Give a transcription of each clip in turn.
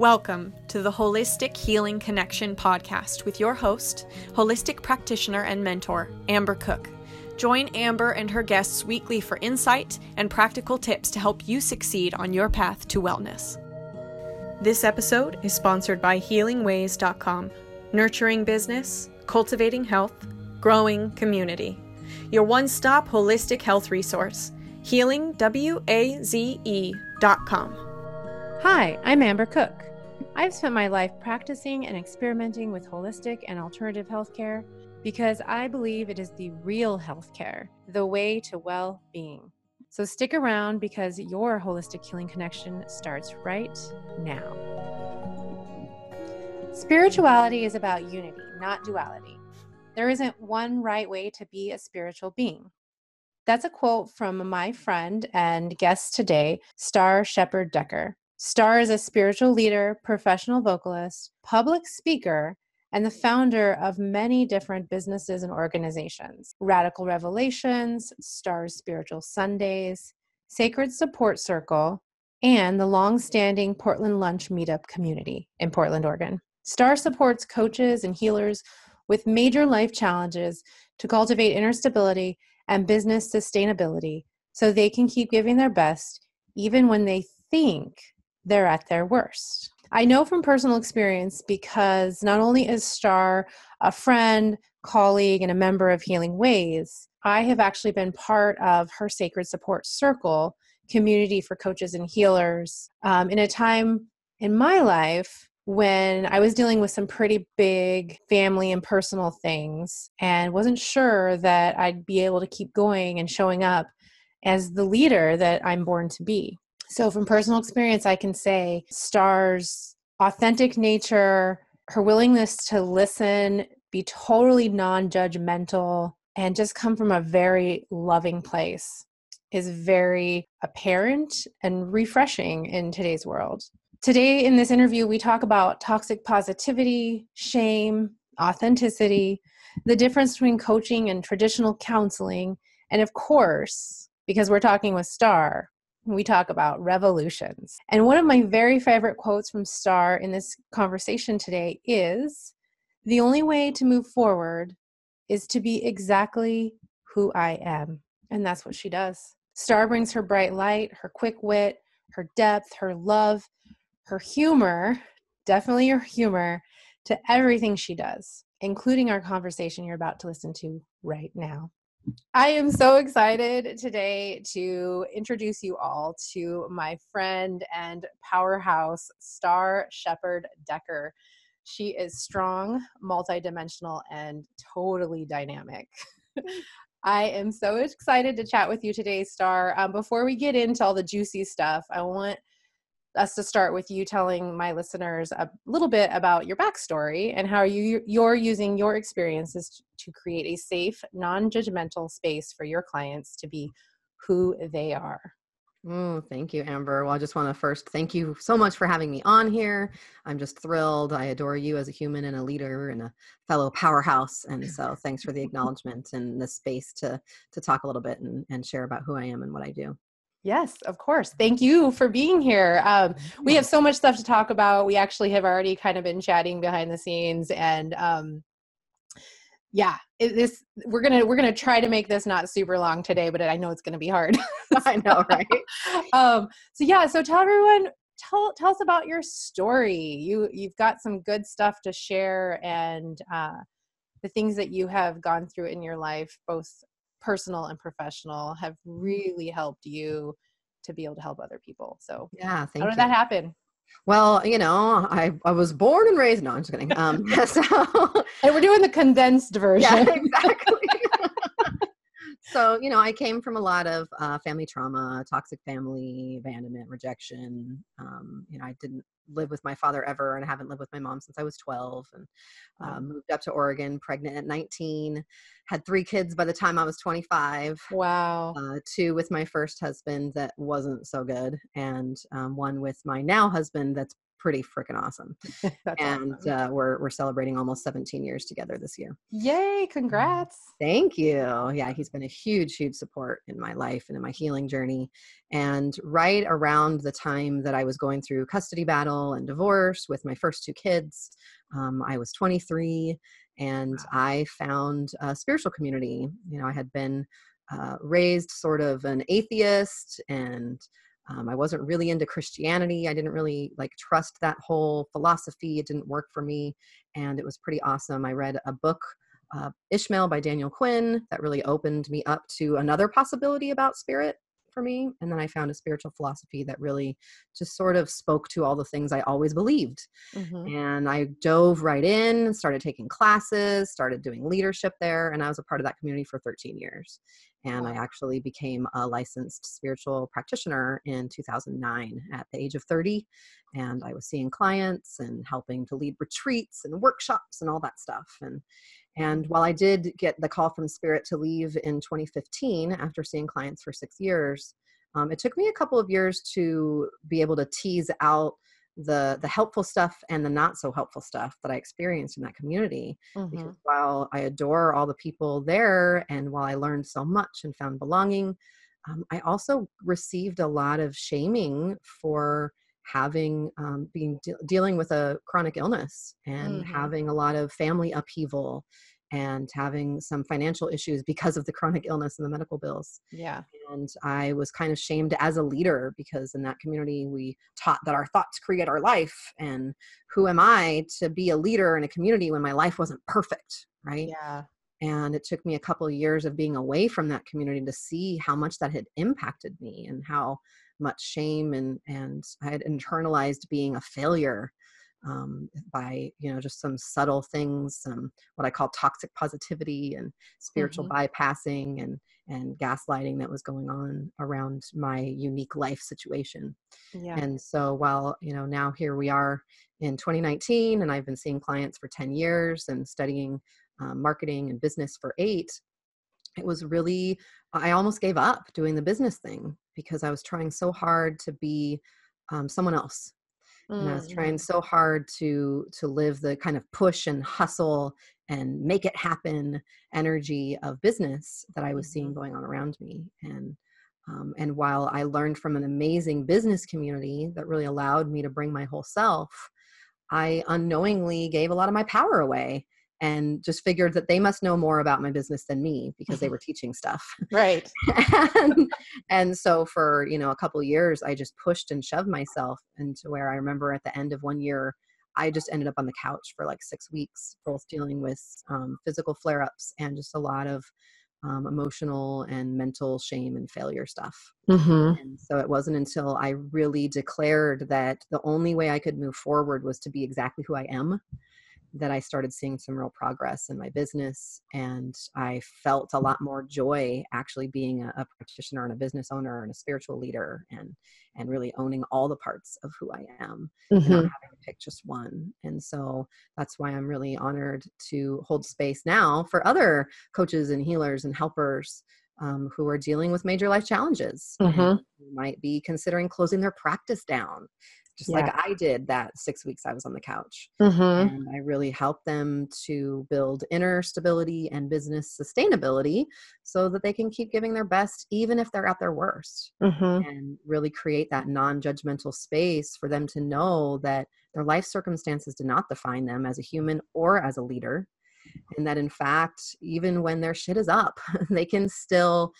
Welcome to the Holistic Healing Connection podcast with your host, holistic practitioner and mentor, Amber Cook. Join Amber and her guests weekly for insight and practical tips to help you succeed on your path to wellness. This episode is sponsored by HealingWaze.com, nurturing business, cultivating health, growing community. Your one stop holistic health resource, healingwaze.com. Hi, I'm Amber Cook. I've spent my life practicing and experimenting with holistic and alternative healthcare because I believe it is the real healthcare, the way to well being. So stick around because your holistic healing connection starts right now. Spirituality is about unity, not duality. There isn't one right way to be a spiritual being. That's a quote from my friend and guest today, Starr Sheppard Decker. Starr is a spiritual leader, professional vocalist, public speaker, and the founder of many different businesses and organizations Radical Revelations, Starr's Spiritual Sundays, Sacred Support Circle, and the long standing Portland Lunch Meetup community in Portland, Oregon. Starr supports coaches and healers with major life challenges to cultivate inner stability and business sustainability so they can keep giving their best even when they think they're at their worst. I know from personal experience because not only is Starr a friend, colleague, and a member of HealingWaze, I have actually been part of her Sacred Support Circle community for coaches and healers um, in a time in my life when I was dealing with some pretty big family and personal things and wasn't sure that I'd be able to keep going and showing up as the leader that I'm born to be. So, from personal experience, I can say Starr's authentic nature, her willingness to listen, be totally non judgmental, and just come from a very loving place is very apparent and refreshing in today's world. Today, in this interview, we talk about toxic positivity, shame, authenticity, the difference between coaching and traditional counseling, and of course, because we're talking with Starr, we talk about revolutions. And one of my very favorite quotes from Starr in this conversation today is The only way to move forward is to be exactly who I am. And that's what she does. Starr brings her bright light, her quick wit, her depth, her love, her humor, definitely her humor, to everything she does, including our conversation you're about to listen to right now. I am so excited today to introduce you all to my friend and powerhouse Starr Sheppard Decker. She is strong, multidimensional, and totally dynamic. I am so excited to chat with you today, Starr. Um, before we get into all the juicy stuff, I want us to start with you telling my listeners a little bit about your backstory and how you you're using your experiences to create a safe, non-judgmental space for your clients to be who they are. Oh, thank you, Amber. Well, I just want to first thank you so much for having me on here. I'm just thrilled. I adore you as a human and a leader and a fellow powerhouse. And so thanks for the acknowledgement and the space to to talk a little bit and, and share about who I am and what I do. Yes, of course. Thank you for being here. Um, we have so much stuff to talk about. We actually have already kind of been chatting behind the scenes, and um, yeah, it, this we're gonna we're gonna try to make this not super long today, but I know it's gonna be hard. I know, right? um, so yeah, so tell everyone tell tell us about your story. You you've got some good stuff to share, and uh, the things that you have gone through in your life, both personal and professional have really helped you to be able to help other people. So yeah, how did you. that happen? Well, you know, I, I was born and raised. No, I'm just kidding. Um, so, and we're doing the condensed version. Yeah, exactly. so, you know, I came from a lot of uh, family trauma, toxic family, abandonment, rejection. Um, you know, I didn't live with my father ever and I haven't lived with my mom since I was 12 and uh, moved up to Oregon pregnant at 19 had three kids by the time I was 25 wow. uh, two with my first husband that wasn't so good and um, one with my now husband that's pretty freaking awesome. and awesome. Uh, we're we're celebrating almost 17 years together this year. Yay! Congrats. Thank you. Yeah, he's been a huge, huge support in my life and in my healing journey. And right around the time that I was going through custody battle and divorce with my first two kids, um, I was 23 and I found a spiritual community. You know, I had been uh, raised sort of an atheist and um, i wasn't really into christianity i didn't really like trust that whole philosophy it didn't work for me and it was pretty awesome i read a book uh, ishmael by daniel quinn that really opened me up to another possibility about spirit for me. And then I found a spiritual philosophy that really just sort of spoke to all the things I always believed. Mm-hmm. And I dove right in, started taking classes, started doing leadership there. And I was a part of that community for 13 years. And I actually became a licensed spiritual practitioner in 2009 at the age of 30. And I was seeing clients and helping to lead retreats and workshops and all that stuff. And and while I did get the call from Spirit to leave in 2015 after seeing clients for six years, um, it took me a couple of years to be able to tease out the the helpful stuff and the not so helpful stuff that I experienced in that community. Mm-hmm. Because while I adore all the people there, and while I learned so much and found belonging, um, I also received a lot of shaming for having um, being de- dealing with a chronic illness and mm-hmm. having a lot of family upheaval and having some financial issues because of the chronic illness and the medical bills. Yeah. And I was kind of shamed as a leader because in that community we taught that our thoughts create our life. And who am I to be a leader in a community when my life wasn't perfect? Right. Yeah. And it took me a couple of years of being away from that community to see how much that had impacted me and how much shame and and I had internalized being a failure um, by you know just some subtle things, some what I call toxic positivity and spiritual mm-hmm. bypassing and and gaslighting that was going on around my unique life situation. Yeah. And so while you know now here we are in 2019, and I've been seeing clients for 10 years and studying um, marketing and business for eight it was really i almost gave up doing the business thing because i was trying so hard to be um, someone else mm. and i was trying so hard to to live the kind of push and hustle and make it happen energy of business that i was seeing mm-hmm. going on around me and um, and while i learned from an amazing business community that really allowed me to bring my whole self i unknowingly gave a lot of my power away and just figured that they must know more about my business than me because they were teaching stuff right and, and, so for you know a couple years i just pushed and shoved myself into where i remember at the end of one year i just ended up on the couch for like six weeks both dealing with um, physical flare-ups and just a lot of um, emotional and mental shame and failure stuff. Mm-hmm. And so it wasn't until I really declared that the only way I could move forward was to be exactly who I am that I started seeing some real progress in my business. And I felt a lot more joy actually being a, a, practitioner and a business owner and a spiritual leader and and really owning all the parts of who I am mm-hmm. not having to pick just one. And so that's why I'm really honored to hold space now for other coaches and healers and helpers um, who are dealing with major life challenges mm-hmm. might be considering closing their practice down just yeah. like I did that six weeks I was on the couch. Mm-hmm. And I really helped them to build inner stability and business sustainability so that they can keep giving their best, even if they're at their worst, mm-hmm. and really create that non judgmental space for them to know that their life circumstances do not define them as a human or as a leader. And that in fact, even when their shit is up, they can still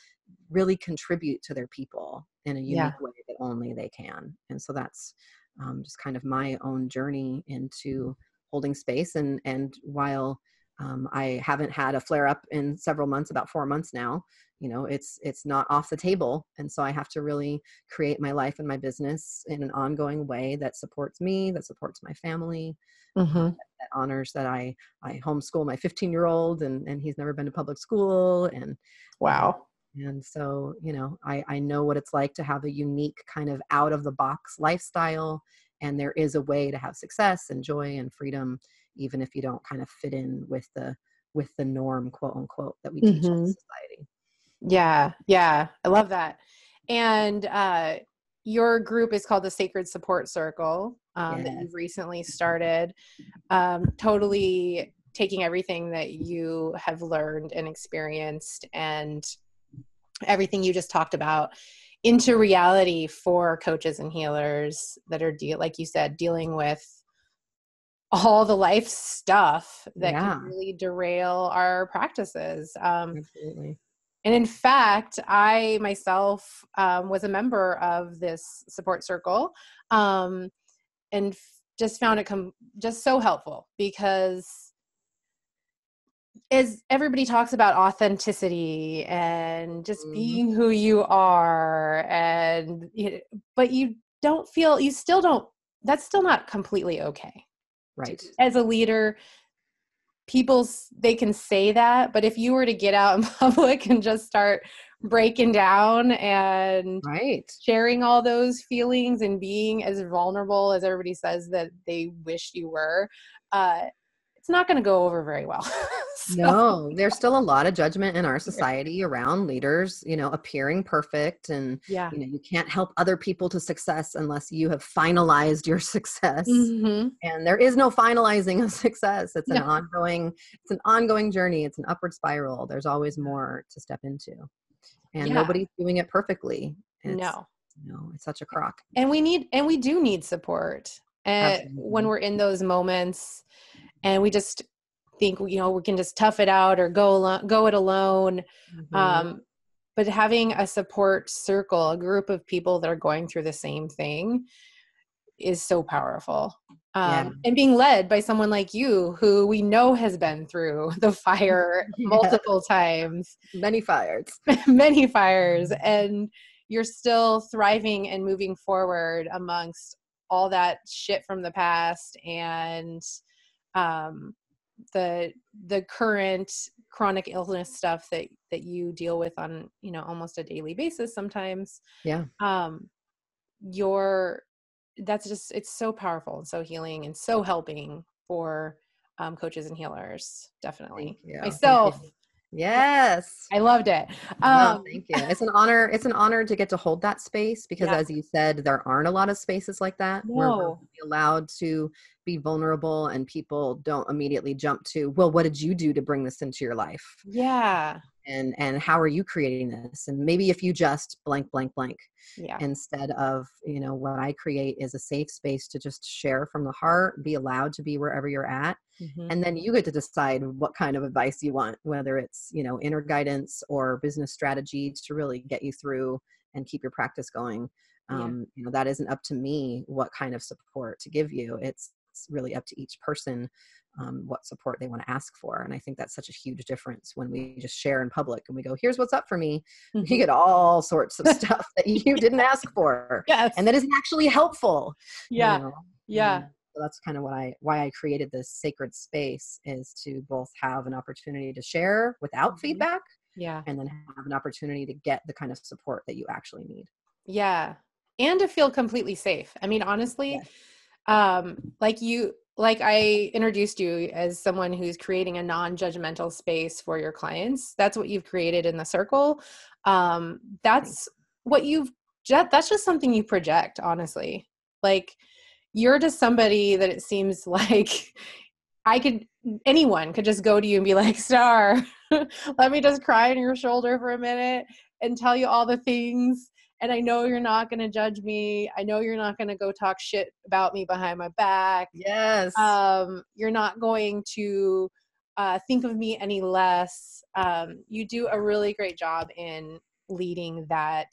really contribute to their people in a unique yeah. way that only they can. And so that's um, just kind of my own journey into holding space. And and while um, I haven't had a flare up in several months, about four months now. You know, it's it's not off the table, and so I have to really create my life and my business in an ongoing way that supports me, that supports my family, mm-hmm. that, that, honors that I I homeschool my 15 year old, and and he's never been to public school, and wow, and so, you know, I, I know what it's like to have a unique kind of out of the box lifestyle. And there is a way to have success and joy and freedom, even if you don't kind of fit in with the with the norm, quote unquote, that we teach mm-hmm. in society. Yeah, yeah. I love that. And uh your group is called the Sacred Support Circle um, that you've recently started. Um, totally taking everything that you have learned and experienced and everything you just talked about into reality for coaches and healers that are deal like you said dealing with all the life stuff that Yeah. can really derail our practices um, Absolutely. and in fact, I myself um, was a member of this support circle um, and f- just found it com- just so helpful because as everybody talks about authenticity and just Mhm. being who you are and you but you don't feel you still don't that's still not completely okay Right. as a leader people they can say that but if you were to get out in public and just start breaking down and Right. sharing all those feelings and being as vulnerable as everybody says that they wish you were uh, not going to go over very well So- No, there's still a lot of judgment in our society around leaders, you know, appearing perfect and yeah you know, you can't help other people to success unless you have finalized your success. Mhm. And there is no finalizing of success. It's an No. ongoing it's an ongoing journey. It's an upward spiral. There's always more to step into. And Yeah. nobody's doing it perfectly. It's, no You know, it's such a crock. and we need and we do need support and when we're in those moments and we just think you know we can just tough it out or go alone go it alone Mhm. um, but having a support circle a group of people that are going through the same thing is so powerful um, Yeah. and being led by someone like you who we know has been through the fire Yeah. multiple times Many fires. many fires and you're still thriving and moving forward amongst all that shit from the past and um the the current chronic illness stuff that that you deal with on you know almost a daily basis sometimes Yeah. um your that's just it's so powerful and so healing and so helping for um, coaches and healers definitely Thank you. Thank myself. Yes. i loved it No, um thank you. It's an honor. It's an honor to get to hold that space because, Yeah. as you said, there aren't a lot of spaces like that where we're allowed to be vulnerable, and people don't immediately jump to, "Well, what did you do to bring this into your life?" yeah and and how are you creating this? And maybe if you just blank, blank, blank, yeah instead of you know what I create is a safe space to just share from the heart, be allowed to be wherever you're at, Mhm. and then you get to decide what kind of advice you want whether it's you know inner guidance or business strategies to really get you through and keep your practice going Yeah. um, you know that isn't up to me what kind of support to give you it's really up to each person um, what support they want to ask for and i think that's such a huge difference when we just share in public and we go here's what's up for me Mhm. you get all sorts of stuff that you didn't ask for yes and that isn't actually helpful you yeah know? yeah And so that's kind of what I why I created this sacred space is to both have an opportunity to share without Mhm. feedback yeah and then have an opportunity to get the kind of support that you actually need. yeah and to feel completely safe i mean honestly Yes. um like you like i introduced you as someone who's creating a non-judgmental space for your clients. That's what you've created in the circle. Um that's what you've that's just something you project honestly. Like you're just somebody that it seems like i could anyone could just go to you and be like starr let me just cry on your shoulder for a minute and tell you all the things and i know you're not going to judge me i know you're not going to go talk shit about me behind my back Yes. um, you're not going to uh, think of me any less. Um, you do a really great job in leading that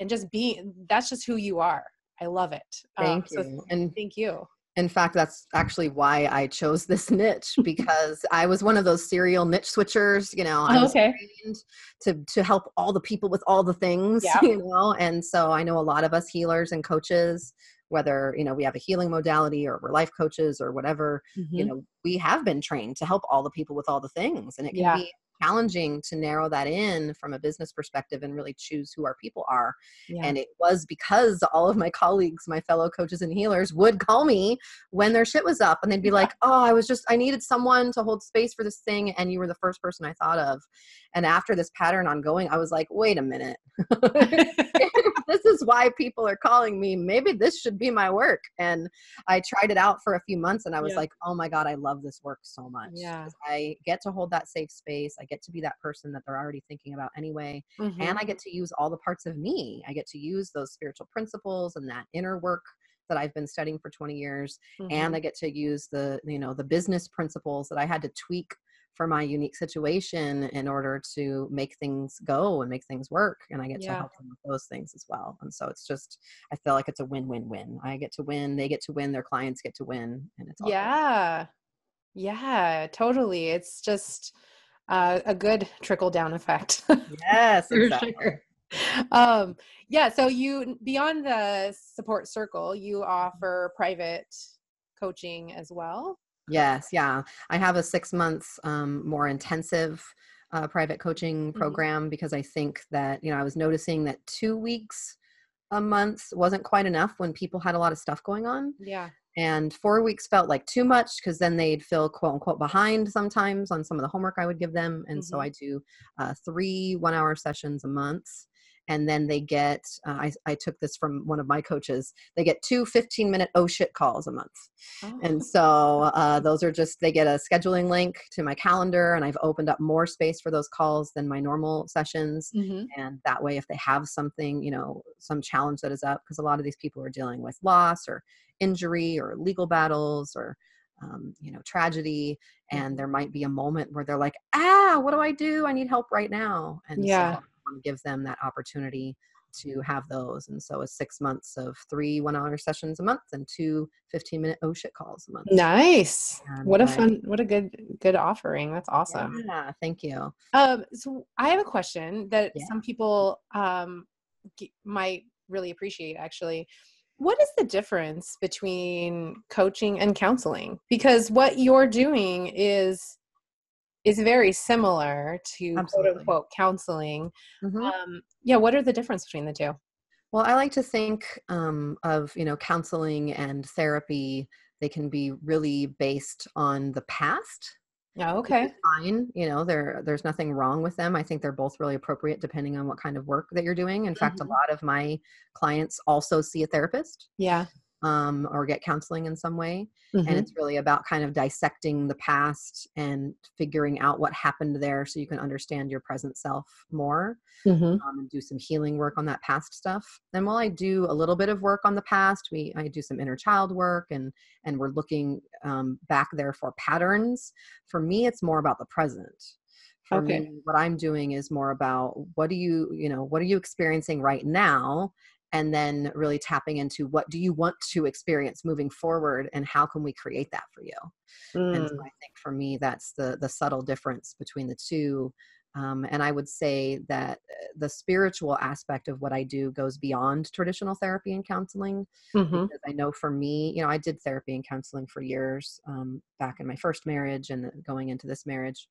and just being that's just who you are. I love it. Um, Thank so you. And thank you. In fact, that's actually why I chose this niche because I was one of those serial niche switchers. You know, I Oh, was okay. trained to to help all the people with all the things. Yeah. You know, and so I know a lot of us healers and coaches, whether you know we have a healing modality or we're life coaches or whatever. you Mhm. know we have been trained to help all the people with all the things and it can Yeah. be challenging to narrow that in from a business perspective and really choose who our people are. Yeah. And it was because all of my colleagues, my fellow coaches and healers, would call me when their shit was up and they'd be like, Oh, I was just, I needed someone to hold space for this thing. And you were the first person I thought of. And after this pattern ongoing, I was like, Wait a minute. this is why people are calling me. Maybe this should be my work. And I tried it out for a few months and I was Yeah. like, oh my God, I love this work so much. Yeah. I get to hold that safe space. I get to be that person that they're already thinking about anyway. Mhm. And I get to use all the parts of me. I get to use those spiritual principles and that inner work that I've been studying for 20 years. And Mhm. I get to use the, you know, the business principles that I had to tweak for my unique situation in order to make things go and make things work and i get Yeah. to help them with those things as well and so it's just i feel like it's a win-win-win i get to win they get to win their clients get to win and it's all good. yeah yeah totally it's just uh, a good trickle down effect yes exactly. sure. um yeah so you beyond the support circle you offer private coaching as well yes yeah. I have a six months um, more intensive uh, private coaching Mhm. program because i think that you know i was noticing that two weeks a month wasn't quite enough when people had a lot of stuff going on. Yeah. And four weeks felt like too much because then they'd feel quote unquote behind sometimes on some of the homework i would give them. And so Mhm. i do uh, three one hour sessions a month and then they get uh, I, I took this from one of my coaches they get two 15 minute oh shit calls a month Oh. and so uh, those are just they get a scheduling link to my calendar and i've opened up more space for those calls than my normal sessions Mhm. and that way if they have something you know some challenge that is up because a lot of these people are dealing with loss or injury or legal battles or um, you know tragedy and there might be a moment where they're like ah what do i do i need help right now and Yeah. so want to give them that opportunity to have those and so it's six months of three one hour sessions a month and two 15 minute oh shit calls a month nice And what a I- fun what a good good offering that's awesome yeah thank you Um, so I have a question that Yeah. some people um, g- might really appreciate actually. What is the difference between coaching and counseling? Because what you're doing is is very similar to quote unquote counseling. Mhm. Um, yeah, what are the difference between the two? Well, I like to think um, of you know counseling and therapy. They can be really based on the past. Oh, okay. Fine, you know, there there's nothing wrong with them. I think they're both really appropriate depending on what kind of work that you're doing. In fact, Mhm. a lot of my clients also see a therapist Yeah. Um, or get counseling in some way. Mhm. And it's really about kind of dissecting the past and figuring out what happened there so you can understand your present self more Mhm. um, and do some healing work on that past stuff. And while I do a little bit of work on the past, we I do some inner child work and and we're looking um, back there for patterns. For me, it's more about the present. For Okay. me, what I'm doing is more about what do you you know what are you experiencing right now, and then really tapping into what do you want to experience moving forward, and how can we create that for you. And so Mm. I think for me, that's the the subtle difference between the two. Um, and I would say that uh, the spiritual aspect of what I do goes beyond traditional therapy and counseling. Mhm. Because I know for me, you know, I did therapy and counseling for years um, back in my first marriage and going into this marriage.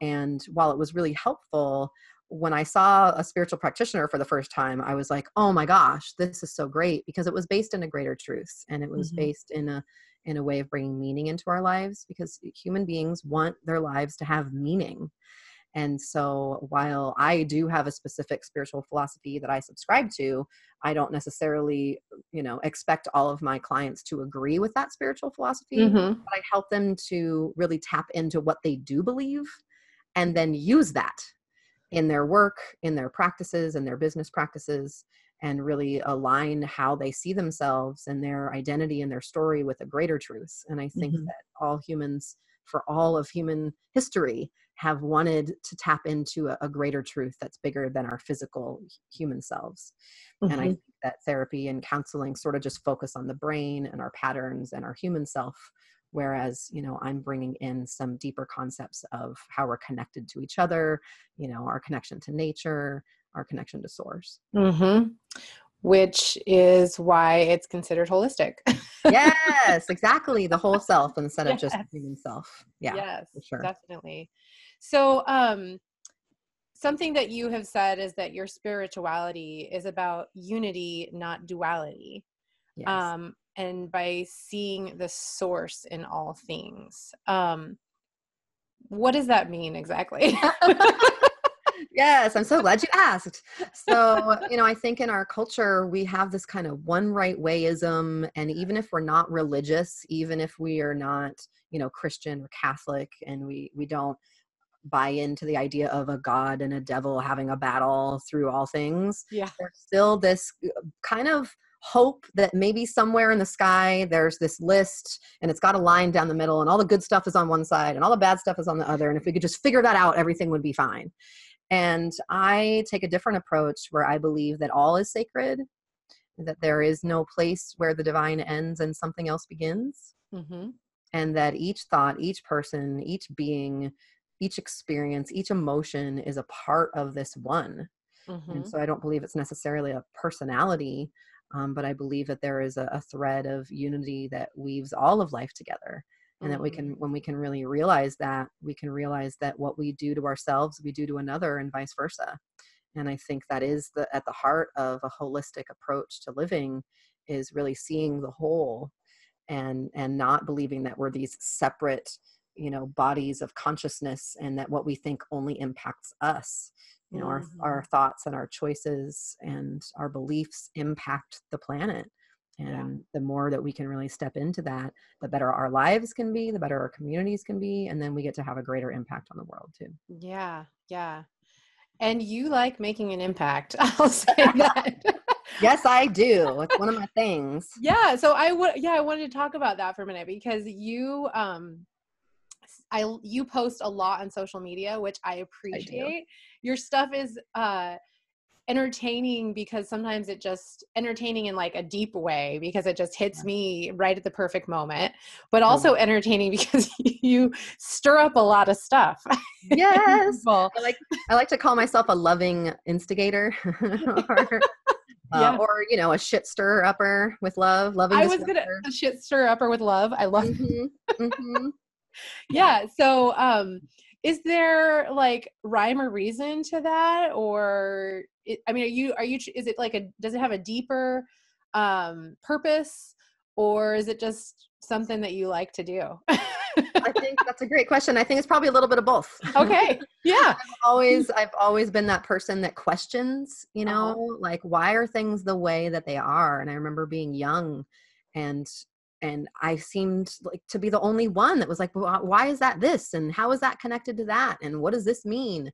And while it was really helpful, when I saw a spiritual practitioner for the first time, I was like, "Oh my gosh, this is so great!" Because it was based in a greater truth, and it was Mhm. based in a in a way of bringing meaning into our lives. Because human beings want their lives to have meaning, and so while I do have a specific spiritual philosophy that I subscribe to, I don't necessarily, you know, expect all of my clients to agree with that spiritual philosophy Mhm. but I help them to really tap into what they do believe and then use that in their work, in their practices, in their business practices, and really align how they see themselves and their identity and their story with a greater truth. And I think Mhm. that all humans, for all of human history, have wanted to tap into a, a greater truth that's bigger than our physical human selves. And I Mhm. think that therapy and counseling sort of just focus on the brain and our patterns and our human self. Whereas, you know, I'm bringing in some deeper concepts of how we're connected to each other, you know, our connection to nature, our connection to source. Mhm. Which is why it's considered holistic. yes, exactly. The whole self instead of just Yes. human self. Yeah, yes, for sure. definitely. So, um, something that you have said is that your spirituality is about unity, not duality. Yes. Um, and by seeing the source in all things. Um, what does that mean exactly? yes, I'm so glad you asked. So, you know, I think in our culture, we have this kind of one right wayism. And even if we're not religious, even if we are not, you know, Christian or Catholic, and we, we don't buy into the idea of a god and a devil having a battle through all things, yeah. there's still this uh, kind of hope that maybe somewhere in the sky there's this list and it's got a line down the middle and all the good stuff is on one side and all the bad stuff is on the other and if we could just figure that out everything would be fine and I take a different approach where I believe that all is sacred, that there is no place where the divine ends and something else begins. Mm-hmm. And that each thought, each person, each being, each experience, each emotion is a part of this one. Mm-hmm. And so I don't believe it's necessarily a personality, um, but I believe that there is a, a thread of unity that weaves all of life together and that we Mm-hmm. can when we can really realize that we can realize that what we do to ourselves we do to another and vice versa and i think that is the at the heart of a holistic approach to living is really seeing the whole and and not believing that we're these separate you know bodies of consciousness and that what we think only impacts us you know our our Mhm. thoughts and our choices and our beliefs impact the planet and Yeah. the more that we can really step into that the better our lives can be the better our communities can be and then we get to have a greater impact on the world too Yeah, yeah. And you like making an impact. I'll say that. yes i do it's one of my things yeah, so I would yeah, I wanted to talk about that for a minute because you um I you post a lot on social media, which I appreciate. Your stuff is uh entertaining because sometimes it just entertaining in like a deep way because it just hits Yeah. me right at the perfect moment but also entertaining because you stir up a lot of stuff yes. I like I like to call myself a loving instigator, or, uh, Yeah. or you know, a shit stir upper with love. Loving. I was gonna a shit stir upper with love. I love. Mhm, mhm. Yeah. So, um, is there like rhyme or reason to that, or it, I mean, are you are you? Is it like a? Does it have a deeper um, purpose, or is it just something that you like to do? I think that's a great question. I think it's probably a little bit of both. okay. Yeah. always I've always been that person that questions, you know, Uh-huh. like why are things the way that they are? And I remember being young and and I seemed like to be the only one that was like, well, why is that this? And how is that connected to that? And what does this mean?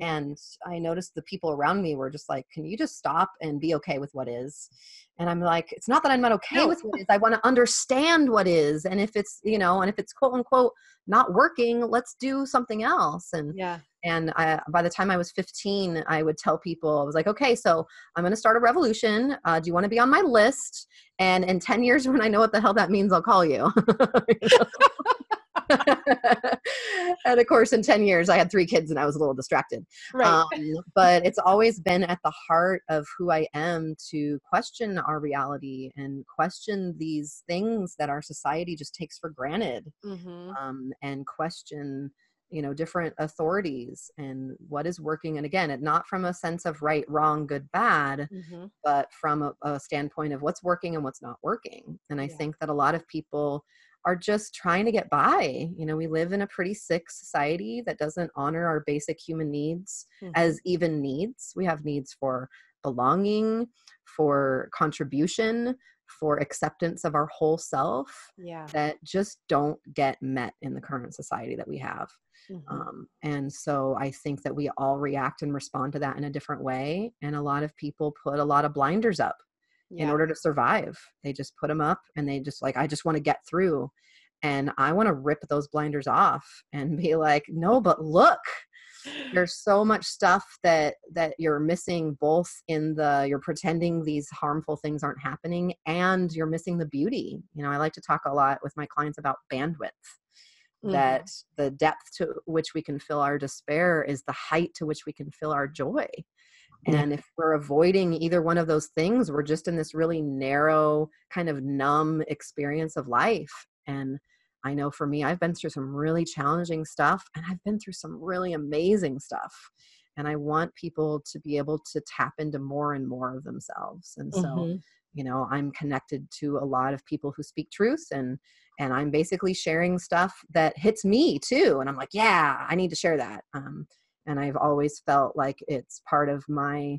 And I noticed the people around me were just like, can you just stop and be okay with what is? And I'm like, it's not that I'm not okay No. with what is. I want to understand what is. And if it's, you know, and if it's quote unquote not working, let's do something else. And Yeah. and I, by the time I was 15, I would tell people, I was like, okay, so I'm going to start a revolution. Uh, do you want to be on my list? And in 10 years, when I know what the hell that means, I'll call you. and of course, in 10 years, I had three kids and I was a little distracted. Right. Um, but it's always been at the heart of who I am to question our reality and question these things that our society just takes for granted hmm um, and question you know different authorities and what is working and again it not from a sense of right wrong good bad hmm but from a, a standpoint of what's working and what's not working and i Yeah. think that a lot of people are just trying to get by you know we live in a pretty sick society that doesn't honor our basic human needs Mhm. as even needs we have needs for belonging for contribution for acceptance of our whole self Yeah. that just don't get met in the current society that we have. Mhm. Um, and so I think that we all react and respond to that in a different way. And a lot of people put a lot of blinders up in order to survive. They just put them up and they just like, I just want to get through. And I want to rip those blinders off and be like, no, but look, there's so much stuff that that you're missing both in the you're pretending these harmful things aren't happening and you're missing the beauty you know i like to talk a lot with my clients about bandwidth that mm-hmm. the depth to which we can fill our despair is the height to which we can fill our joy Yeah. And if we're avoiding either one of those things we're just in this really narrow kind of numb experience of life and I know for me, I've been through some really challenging stuff and I've been through some really amazing stuff. And I want people to be able to tap into more and more of themselves. And so, mm-hmm. you know, I'm connected to a lot of people who speak truth and and I'm basically sharing stuff that hits me too. And I'm like, yeah, I need to share that. Um, and I've always felt like it's part of my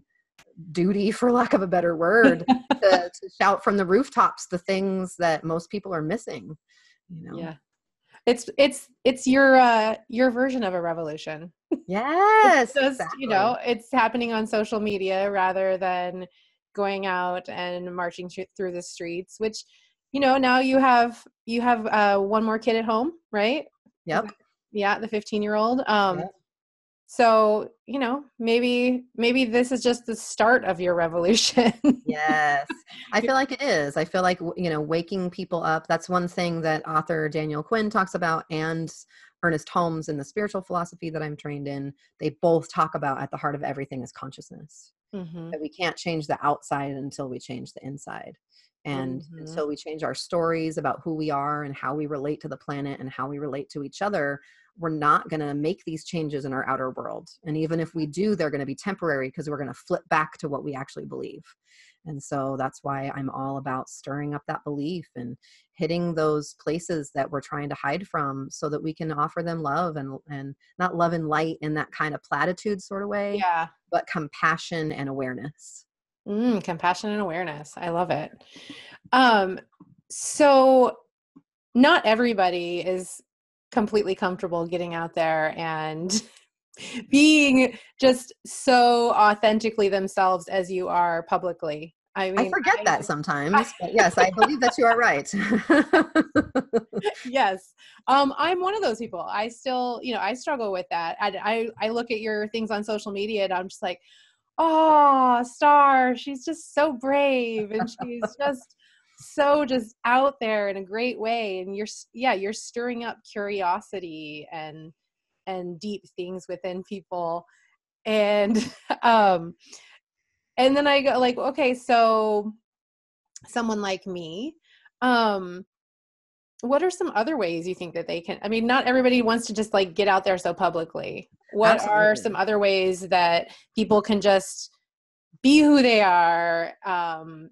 duty for lack of a better word to, to, shout from the rooftops the things that most people are missing you know? Yeah. It's it's it's your uh your version of a revolution. Yes it's just exactly. you know it's happening on social media rather than going out and marching through the streets which you know now you have you have uh one more kid at home right? Yep. yeah the 15 year old um yep so you know maybe maybe this is just the start of your revolution yes i feel like it is i feel like you know waking people up that's one thing that author daniel quinn talks about and ernest holmes in the spiritual philosophy that i'm trained in they both talk about at the heart of everything is consciousness mm-hmm. that we can't change the outside until we change the inside and mm-hmm. until we change our stories about who we are and how we relate to the planet and how we relate to each other we're not going to make these changes in our outer world. And even if we do, they're going to be temporary because we're going to flip back to what we actually believe. And so that's why I'm all about stirring up that belief and hitting those places that we're trying to hide from so that we can offer them love and and not love and light in that kind of platitude sort of way. Yeah. But compassion and awareness. Mm, compassion and awareness. I love it. Um so not everybody is completely comfortable getting out there and being just so authentically themselves as you are publicly. I mean, I forget I, that sometimes, but yes, I believe that you are right. yes, um, I'm one of those people. I still, you know, I struggle with that. I, I, I look at your things on social media, and I'm just like, oh, Starr, she's just so brave, and she's just so just out there in a great way and you're yeah you're stirring up curiosity and and deep things within people and um and then i go like okay so someone like me um what are some other ways you think that they can i mean not everybody wants to just like get out there so publicly what Absolutely. are some other ways that people can just be who they are um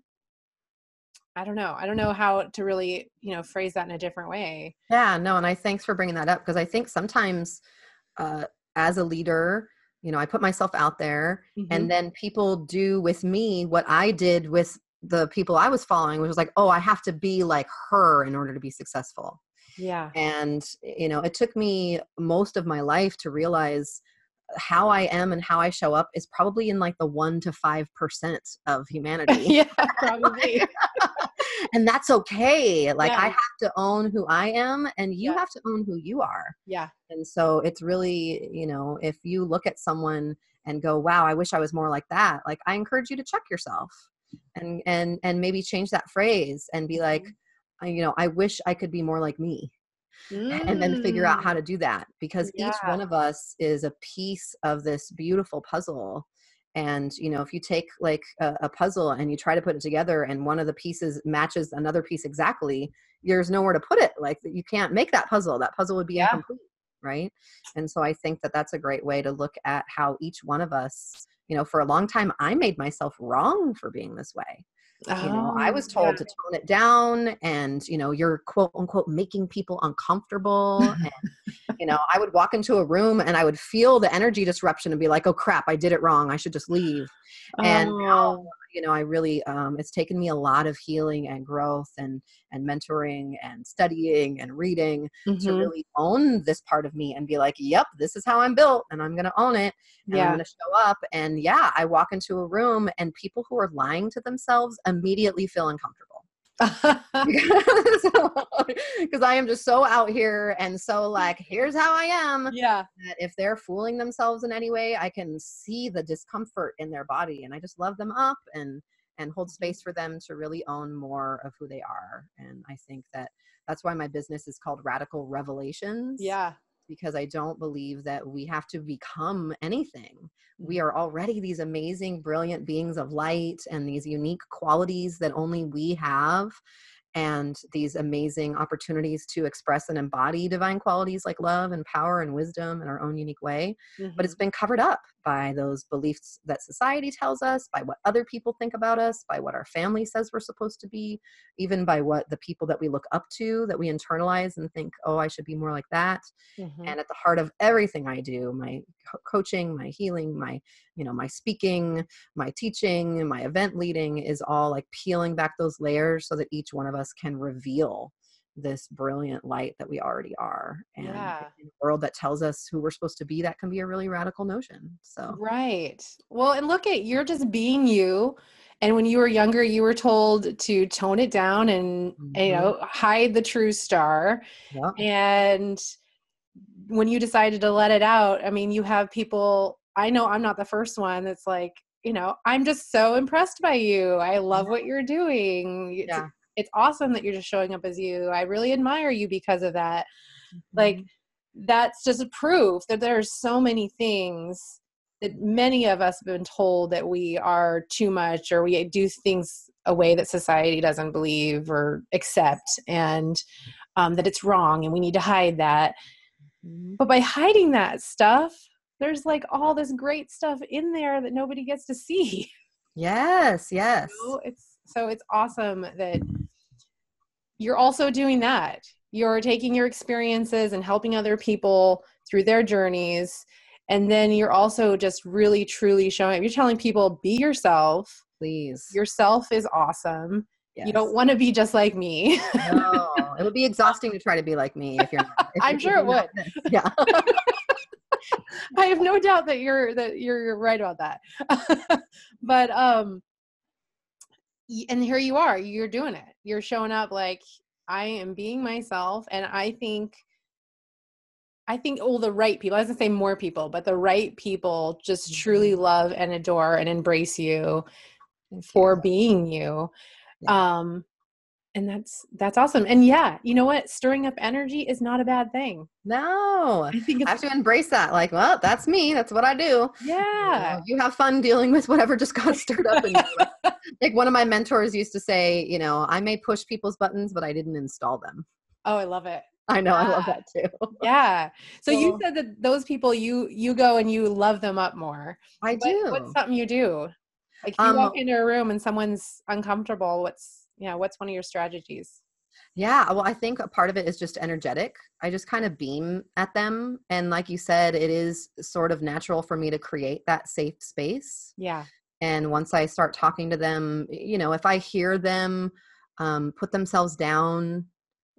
I don't know. I don't know how to really, you know, phrase that in a different way. Yeah, no, and I thanks for bringing that up because I think sometimes uh, as a leader, you know, I put myself out there mm-hmm. and then people do with me what I did with the people I was following, which was like, oh, I have to be like her in order to be successful. Yeah. And, you know, it took me most of my life to realize how I am and how I show up is probably in like the one to five percent of humanity. yeah, probably. and that's okay. Like yeah. I have to own who I am, and you yeah. have to own who you are. Yeah. And so it's really, you know, if you look at someone and go, "Wow, I wish I was more like that," like I encourage you to check yourself, and and and maybe change that phrase and be like, mm-hmm. you know, I wish I could be more like me mm. and then figure out how mm. to do that because yeah. each one of us is a piece of this beautiful puzzle and you know if you take like a, a, puzzle and you try to put it together and one of the pieces matches another piece exactly there's nowhere to put it like you can't make that puzzle that puzzle would be yeah. incomplete right and so i think that that's a great way to look at how each one of us you know for a long time i made myself wrong for being this way Oh, you know, I oh, was oh, told yeah. to tone it down and, you know, you're quote unquote making people uncomfortable. and, you know, I would walk into a room and I would feel the energy disruption and be like, oh crap, I did it wrong. I should just leave. Oh. And now, oh. You know, I really, um, it's taken me a lot of healing and growth and, and mentoring and studying and reading mm-hmm. to really own this part of me and be like, yep, this is how I'm built and I'm going to own it. And yeah. I'm going to show up. And yeah, I walk into a room and people who are lying to themselves immediately feel uncomfortable. because I am just so out here and so like, here's how I am. Yeah. That if they're fooling themselves in any way, I can see the discomfort in their body and I just love them up and and hold space for them to really own more of who they are. And I think that that's why my business is called Radical Revelations. Yeah because I don't believe that we have to become anything. We mm-hmm. are already these amazing, brilliant beings of light and these unique qualities that only we have. And these amazing opportunities to express and embody divine qualities like love and power and wisdom in our own unique way. Mm-hmm. But it's been covered up by those beliefs that society tells us, by what other people think about us, by what our family says we're supposed to be, even by what the people that we look up to that we internalize and think, oh, I should be more like that. Mm-hmm. And at the heart of everything I do, my co- coaching, my healing, my you know my speaking my teaching and my event leading is all like peeling back those layers so that each one of us can reveal this brilliant light that we already are and yeah. in a world that tells us who we're supposed to be that can be a really radical notion so right well and look at you're just being you and when you were younger you were told to tone it down and mm-hmm. you know hide the true starr yep. and when you decided to let it out i mean you have people I know I'm not the first one that's like, you know, I'm just so impressed by you. I love what you're doing. Yeah. It's awesome that you're just showing up as you. I really admire you because of that. Mm-hmm. Like, that's just a proof that there's so many things that many of us have been told that we are too much or we do things a way that society doesn't believe or accept and um, that it's wrong and we need to hide that. Mm-hmm. But by hiding that stuff, there's like all this great stuff in there that nobody gets to see. Yes, yes. It's so it's awesome that you're also doing that. You're taking your experiences and helping other people through their journeys. And then you're also just really truly showing you're telling people be yourself. Please. Yourself is awesome. Yes. You don't want to be just like me. no, it would be exhausting to try to be like me if you're. If I'm sure it would. Yeah. I have no doubt that you're that you're right about that. but um and here you are, you're doing it. You're showing up like I am being myself and I think I think all the right people, I was gonna say more people, but the right people just truly mm-hmm. love and adore and embrace you for being you. Um and that's that's awesome and yeah you know what stirring up energy is not a bad thing no i think i have to embrace that like well that's me that's what i do yeah you, know, you have fun dealing with whatever just got stirred up in you like one of my mentors used to say you know i may push people's buttons but i didn't install them oh i love it I know, yeah. I love that too. yeah. So, so, you said that those people you you go and you love them up more. I do. what's something you do? Like you um, walk into a room and someone's uncomfortable. What's yeah what's one of your strategies yeah well i think a part of it is just energetic i just kind of beam at them and like you said it is sort of natural for me to create that safe space yeah and once i start talking to them you know if i hear them um, put themselves down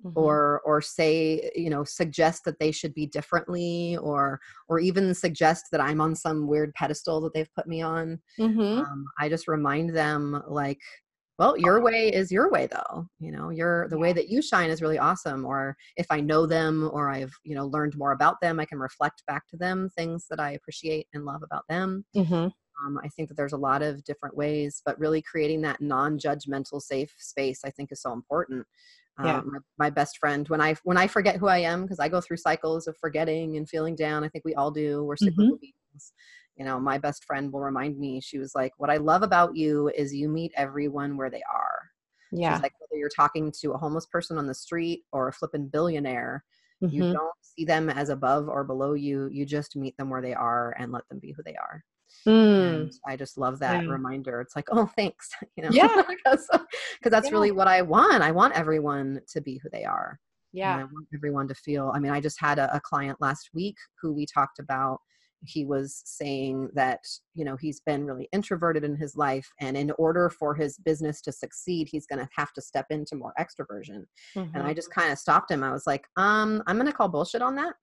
Mm-hmm. or or say you know suggest that they should be differently or or even suggest that i'm on some weird pedestal that they've put me on mm-hmm. um, i just remind them like well your way is your way though you know your the way that you shine is really awesome or if i know them or i've you know learned more about them i can reflect back to them things that i appreciate and love about them mm-hmm. um, i think that there's a lot of different ways but really creating that non-judgmental safe space i think is so important yeah. Um, my, my, best friend when i when i forget who i am because i go through cycles of forgetting and feeling down i think we all do we're cyclical mm-hmm. beings you know my best friend will remind me she was like what i love about you is you meet everyone where they are yeah like whether you're talking to a homeless person on the street or a flippin' billionaire mm-hmm. you don't see them as above or below you you just meet them where they are and let them be who they are Mm. I just love that yeah. reminder. It's like, oh, thanks. You know, yeah, because that's yeah. really what I want. I want everyone to be who they are. Yeah, and I want everyone to feel. I mean, I just had a, a client last week who we talked about he was saying that you know he's been really introverted in his life and in order for his business to succeed he's going to have to step into more extroversion mm-hmm. and i just kind of stopped him i was like um i'm going to call bullshit on that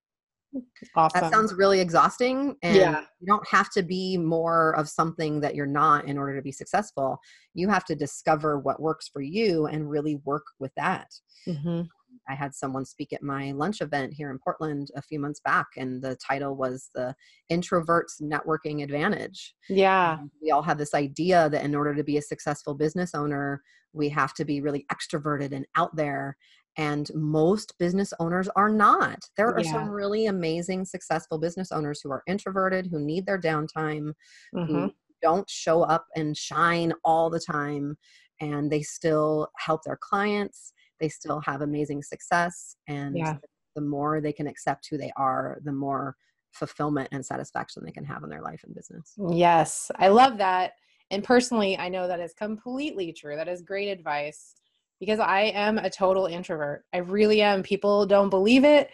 awesome. that sounds really exhausting and yeah. you don't have to be more of something that you're not in order to be successful you have to discover what works for you and really work with that mm-hmm. I had someone speak at my lunch event here in Portland a few months back, and the title was The Introvert's Networking Advantage. Yeah. And we all have this idea that in order to be a successful business owner, we have to be really extroverted and out there. And most business owners are not. There are yeah. some really amazing, successful business owners who are introverted, who need their downtime, mm-hmm. who don't show up and shine all the time, and they still help their clients they still have amazing success and Yeah. the more they can accept who they are the more fulfillment and satisfaction they can have in their life and business Yes, I love that. And personally, I know that is completely true. That is great advice because I am a total introvert. I really am. People don't believe it.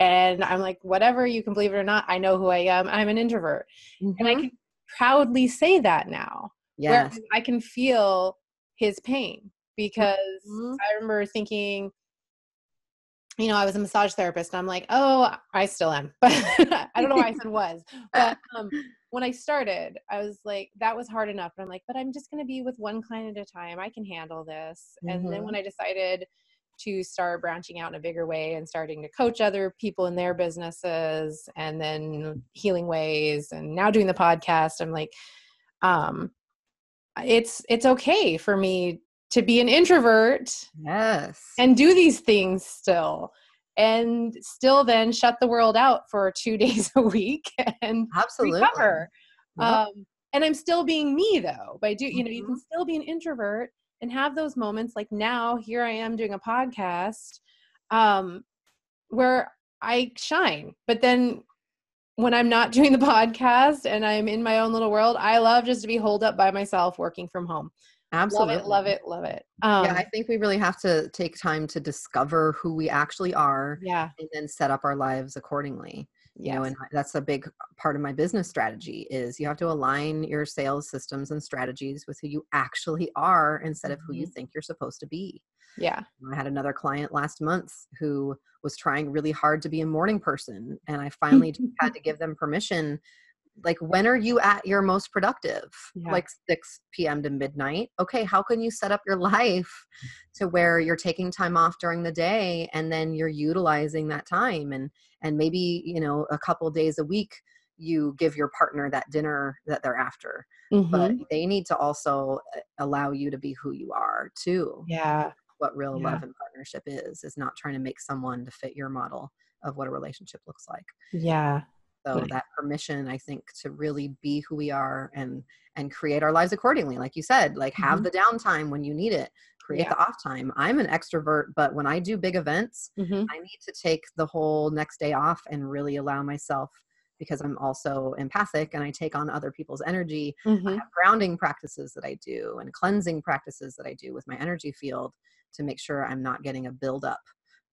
And I'm like, whatever, you can believe it or not, I know who I am. I'm an introvert. And I Mhm. can proudly say that now. yes Whereas I can feel his pain because Mhm. I remember thinking, you know, I was a massage therapist and I'm like, oh, I still am. But I don't know why I said was. But um, when I started, I was like, that was hard enough. But I'm like, but I'm just going to be with one client at a time. I can handle this. And then when I decided to start branching out in a bigger way and starting to coach other people in their businesses and then HealingWaze and now doing the podcast, I'm like, um, it's it's okay for me to be an introvert yes and do these things still and still then shut the world out for two days a week and absolutely recover Yep. um, and i'm still being me though by do you know you can Mhm. still be an introvert and have those moments like now here i am doing a podcast um, where i shine but then when i'm not doing the podcast and i'm in my own little world i love just to be holed up by myself working from home absolutely love it love it love it. Um, yeah i think we really have to take time to discover who we actually are yeah. and then set up our lives accordingly you know and that's a big part of my business strategy is you have to align your sales systems and strategies with who you actually are instead of who you Mhm. think you're supposed to be. Yeah. I had another client last month who was trying really hard to be a morning person and i finally had to give them permission like when are you at your most productive? Yeah. like 6 p.m to midnight? Okay how can you set up your life to where you're taking time off during the day and then you're utilizing that time? And and maybe you know a couple days a week you give your partner that dinner that they're after. But Mhm. they need to also uh, allow you to be who you are too. Yeah. What real Yeah. love and partnership is is not trying to make someone to fit your model of what a relationship looks like. Yeah so Nice. that permission i think to really be who we are and and create our lives accordingly like you said like have Mhm. the downtime when you need it create Yeah. the off time i'm an extrovert but when i do big events Mhm. i need to take the whole next day off and really allow myself because i'm also empathic and i take on other people's energy I Mhm. have grounding practices that I do and cleansing practices that I do with my energy field to make sure I'm not getting a buildup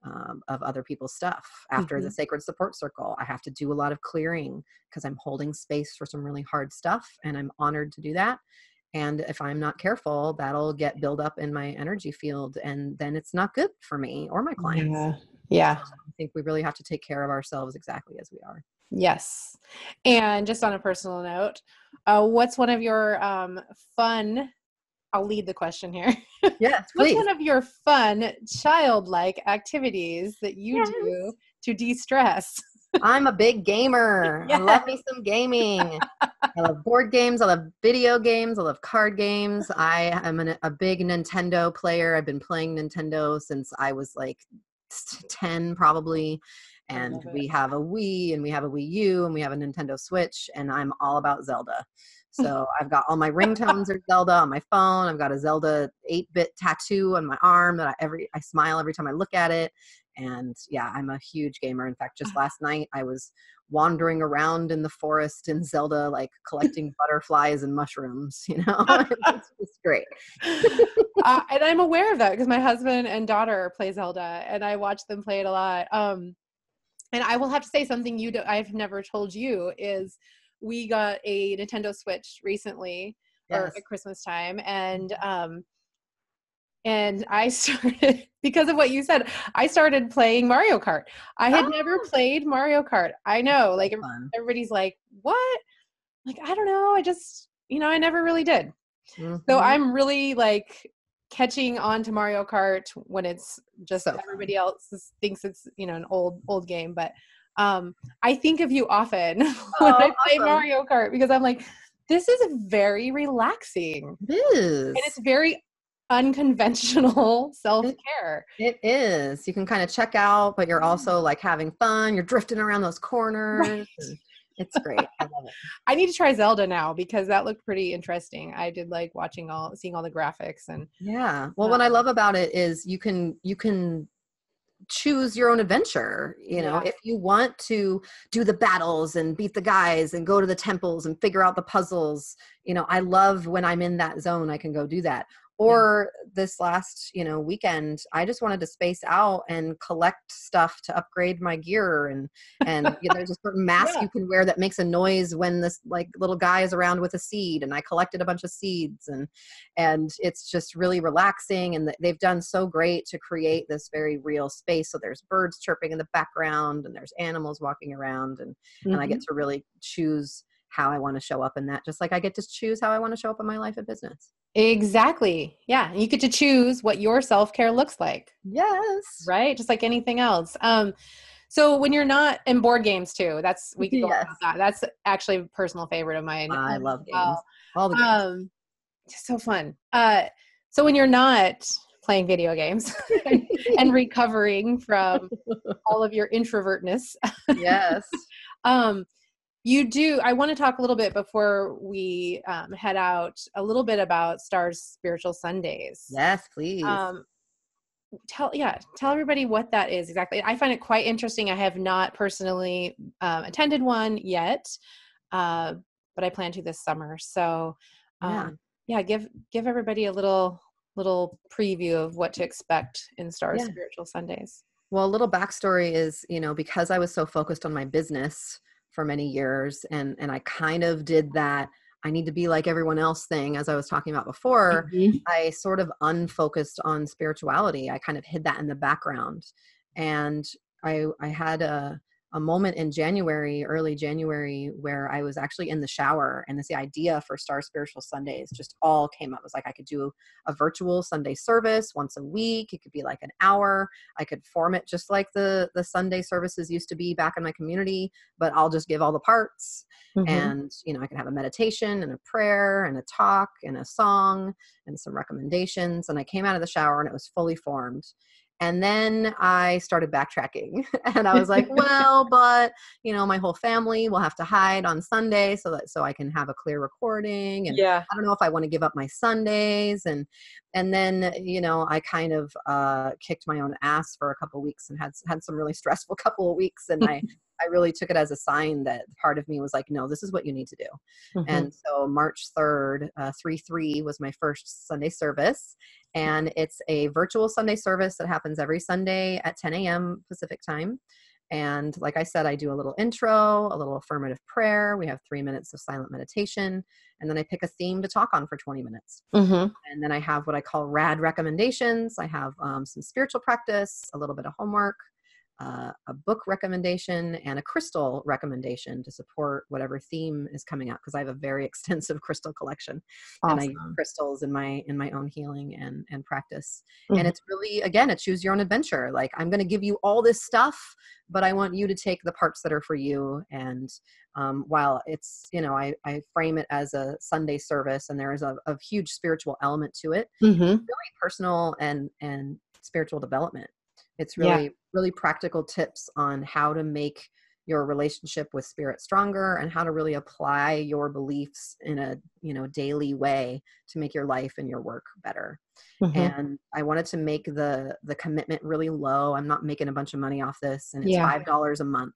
um, of other people's stuff. After the sacred support circle, I have to do a lot of clearing because I'm holding space for some really hard stuff and I'm honored to do that. And if I'm not careful, that'll get built up in my energy field and then it's not good for me or my clients. Yeah. Yeah. I think we really have to take care of ourselves exactly as we are. Yes. And just on a personal note, uh, what's one of your um, fun? I'll lead the question here. Yes, what's one of your fun childlike activities that you Yes. do to de-stress? I'm a big gamer. I love me some gaming. I love board games. I love video games. I love card games. I am an, a big Nintendo player. I've been playing Nintendo since I was like 10 probably. And we have a Wii and we have a Wii U and we have a Nintendo Switch and I'm all about Zelda. So I've got all my ringtones are Zelda on my phone. I've got a Zelda 8-bit tattoo on my arm that I every I smile every time I look at it. And yeah, I'm a huge gamer. In fact, just last night I was wandering around in the forest in Zelda, like collecting butterflies and mushrooms, you know? it's just great. uh, and I'm aware of that because my husband and daughter play Zelda, and I watch them play it a lot. Um, and I will have to say something you do, I've never told you is we got a Nintendo Switch recently or at Christmas time, and um, and I started because of what you said. I started playing Mario Kart. I had never Oh. played Mario Kart. I know, like Fun. everybody's like, "What?" Like I don't know. I just you know I never really did. So Mhm. I'm really like catching on to Mario Kart when it's just So everybody else thinks it's you know an old old game. But um, I think of you often when I Oh, play awesome. Mario Kart because I'm like, this is very relaxing It is. and it's very unconventional self care. It is. You can kind of check out, but you're also like having fun. You're drifting around those corners. and It's great. I love it. I need to try Zelda now because that looked pretty interesting. I did like watching all, seeing all the graphics and. Yeah. Well, what I love about it is you can you can choose your own adventure you know Yeah. if you want to do the battles and beat the guys and go to the temples and figure out the puzzles you know i love when i'm in that zone i can go do that or this last you know weekend i just wanted to space out and collect stuff to upgrade my gear and and you know, there's a certain mask Yeah. you can wear that makes a noise when this like little guy is around with a seed and i collected a bunch of seeds and and it's just really relaxing and they've done so great to create this very real space so there's birds chirping in the background and there's animals walking around and and i Mm-hmm. get to really choose how i want to show up in that just like i get to choose how i want to show up in my life and business Exactly. Yeah. You get to choose what your self care looks like, yes right? Just like anything else. Um, so when you're not in board games too, that's we can go Yes. about that. That's actually a personal favorite of mine. i um, love games well. all the games Um, so fun. Uh, so when you're not playing video games and recovering from all of your introvertness, yes um, you do. I want to talk a little bit before we um, head out a little bit about Starr's Spiritual Sundays. yes please Um, tell yeah, tell everybody what that is exactly. I find it quite interesting. I have not personally um, attended one yet, uh, but I plan to this summer. So Yeah. um, yeah, give give everybody a little little preview of what to expect in Starr's Yeah. Spiritual Sundays. Well, a little backstory is, you know, because I was so focused on my business for many years and and I kind of did that I need to be like everyone else thing as I was talking about before, mm-hmm. I sort of unfocused on spirituality. I kind of hid that in the background. And I I had a a moment in January, early January, where I was actually in the shower and this the idea for Starr Spiritual Sundays just all came up. It was like I could do a virtual Sunday service once a week. It could be like an hour. I could form it just like the the Sunday services used to be back in my community, but I'll just give all the parts Mhm. and you know i can have a meditation and a prayer and a talk and a song and some recommendations and i came out of the shower and it was fully formed and then i started backtracking and i was like well but you know my whole family will have to hide on sunday so that so i can have a clear recording and yeah. I don't know if I want to give up my Sundays and and then you know I kind of uh, kicked my own ass for a couple weeks and had had some really stressful couple of weeks and I I really took it as a sign that part of me was like no this is what you need to do Mhm. and so March 3rd uh, 3 3 was my first Sunday service and it's a virtual Sunday service that happens every Sunday at 10 a.m. Pacific time and like I said, I do a little intro, a little affirmative prayer. We have three minutes of silent meditation. And then I pick a theme to talk on for 20 minutes. Mhm. And then I have what I call rad recommendations. I have um, some spiritual practice, a little bit of homework, uh, a book recommendation, and a crystal recommendation to support whatever theme is coming out because I have a very extensive crystal collection and I use crystals in my in my own healing and and practice. Mhm. And it's really again a choose your own adventure. Like I'm going to give you all this stuff, but I want you to take the parts that are for you. And um, while it's you know I I frame it as a Sunday service and there is a, a huge spiritual element to it, Mhm. really personal and and spiritual development. It's Yeah. really really practical tips on how to make your relationship with spirit stronger and how to really apply your beliefs in a you know daily way to make your life and your work better Mhm. and i wanted to make the the commitment really low i'm not making a bunch of money off this and it's Yeah. five dollars a month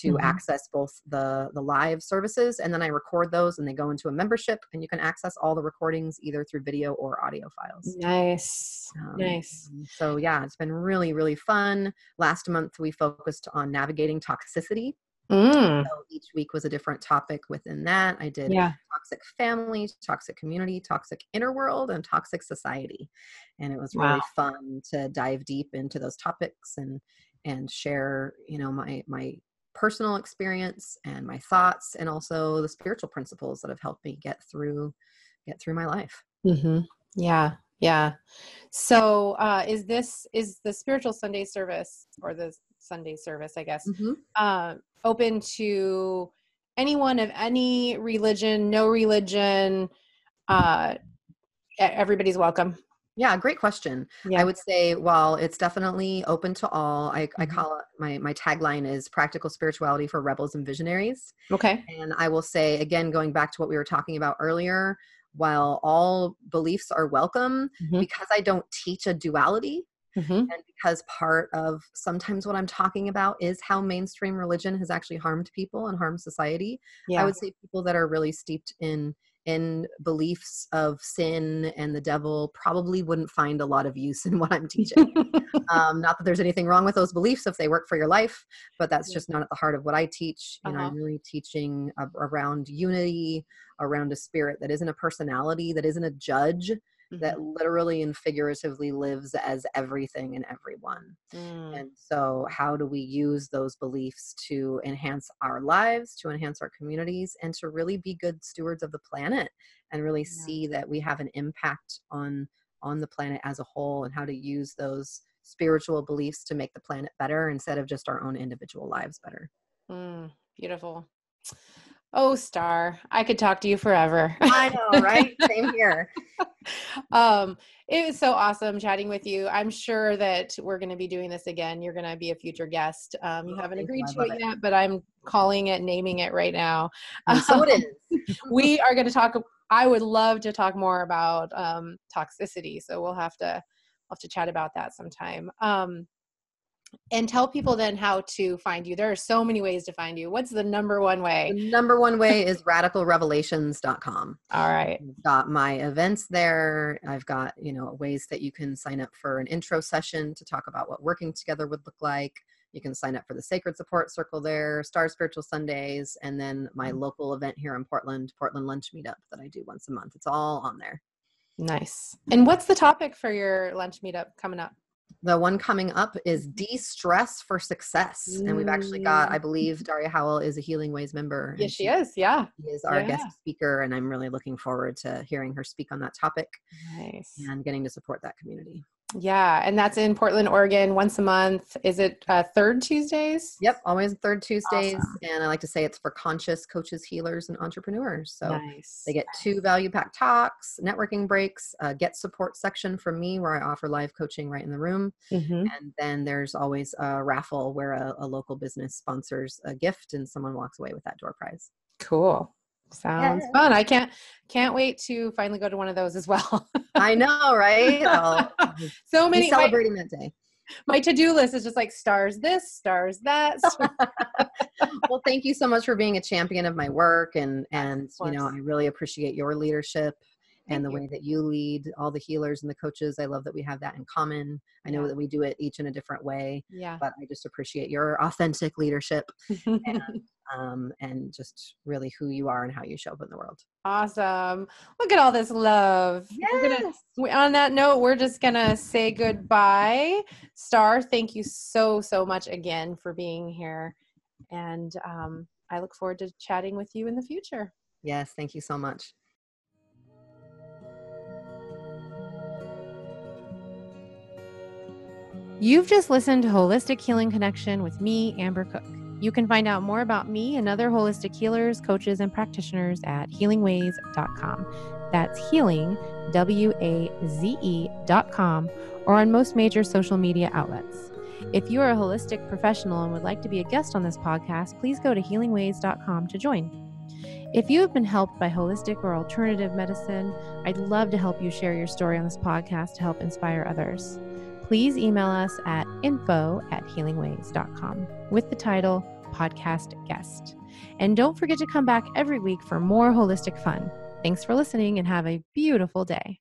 to Mhm. access both the the live services and then i record those and they go into a membership and you can access all the recordings either through video or audio files Nice. um, Nice. so yeah it's been really really fun last month we focused on navigating toxicity Mm. so each week was a different topic within that i did Yeah. toxic family, toxic community, toxic inner world, and toxic society. And it was really Wow. fun to dive deep into those topics and and share, you know, my my personal experience and my thoughts and also the spiritual principles that have helped me get through get through my life. Mm-hmm. Yeah, yeah. So, uh, is this is the spiritual Sunday service or the Sunday service, I guess, uh, open to anyone of any religion, no religion? Uh, everybody's welcome. Yeah, great question. Yeah. I would say, while it's definitely open to all, I, I Mhm. call it my my tagline is practical spirituality for rebels and visionaries. Okay. And I will say again, going back to what we were talking about earlier, while all beliefs are welcome, Mhm. because I don't teach a duality, Mhm. and because part of sometimes what I'm talking about is how mainstream religion has actually harmed people and harmed society. Yeah. I would say people that are really steeped in in beliefs of sin and the devil probably wouldn't find a lot of use in what I'm teaching. um, not that there's anything wrong with those beliefs if they work for your life, but that's just not at the heart of what I teach. You Uh-huh. I'm really teaching a- around unity, around a spirit that isn't a personality, that isn't a judge, that Mhm. literally and figuratively lives as everything and everyone. Mm. And so, how do we use those beliefs to enhance our lives, to enhance our communities, and to really be good stewards of the planet and really Yeah. see that we have an impact on on the planet as a whole and how to use those spiritual beliefs to make the planet better instead of just our own individual lives better. Mm, beautiful. Oh, Starr, I could talk to you forever. I know, right? Same here. um, it was so awesome chatting with you. I'm sure that we're going to be doing this again. You're going to be a future guest. Um, you Oh, haven't thank you. agreed to it it. yet, but I'm calling it, naming it right now. So it is. we are going to talk. I would love to talk more about um, toxicity, so we'll have to we'll have to chat about that sometime. Um, and tell people then how to find you. There are so many ways to find you. What's the number one way? The number one way is radicalrevelations.com. All right. I've got my events there. I've got, you know, ways that you can sign up for an intro session to talk about what working together would look like. You can sign up for the Sacred Support Circle there, Starr Spiritual Sundays, and then my Mm. local event here in Portland, Portland Lunch Meetup that I do once a month. It's all on there. Nice. And what's the topic for your lunch meetup coming up? The one coming up is mm-hmm. De Stress for Success. And we've actually got, mm. I believe Daria Howell is a HealingWaze member. Yes, she is. Yeah. She is our Yeah. guest speaker, and I'm really looking forward to hearing her speak on that topic Nice. and getting to support that community. Yeah. And that's in Portland, Oregon, once a month. Is it uh, third Tuesdays? Yep, always third Tuesdays. Awesome. And I like to say it's for conscious coaches, healers, and entrepreneurs. So nice. they get two value pack talks, networking breaks, a get support section from me where I offer live coaching right in the room. Mhm. And then there's always a raffle where a, a local business sponsors a gift and someone walks away with that door prize. Cool. Sounds fun. I can't can't wait to finally go to one of those as well. I know, right? So many. My, celebrating that day. my to-do list is just like Starr's this, Starr's that. well, thank you so much for being a champion of my work and and you know. I really appreciate your leadership and Thank the you. way that you lead all the healers and the coaches. I love that we have that in common. I know Yeah. that we do it each in a different way, yeah. but I just appreciate your authentic leadership and um and just really who you are and how you show up in the world. awesome. Look at all this love. We're gonna- Yes. we- on that note, we're just gonna say goodbye. Starr, thank you so so much again for being here, and um, I look forward to chatting with you in the future. Yes, thank you so much. You've just listened to Holistic Healing Connection with me, Amber Cook. You can find out more about me and other holistic healers, coaches, and practitioners at HealingWaze.com. That's healing, W A Z E.com, or on most major social media outlets. If you are a holistic professional and would like to be a guest on this podcast, please go to HealingWaze.com to join. If you have been helped by holistic or alternative medicine, I'd love to help you share your story on this podcast to help inspire others please email us at info at HealingWaze.com with the title Podcast Guest. And don't forget to come back every week for more holistic fun. Thanks for listening and have a beautiful day.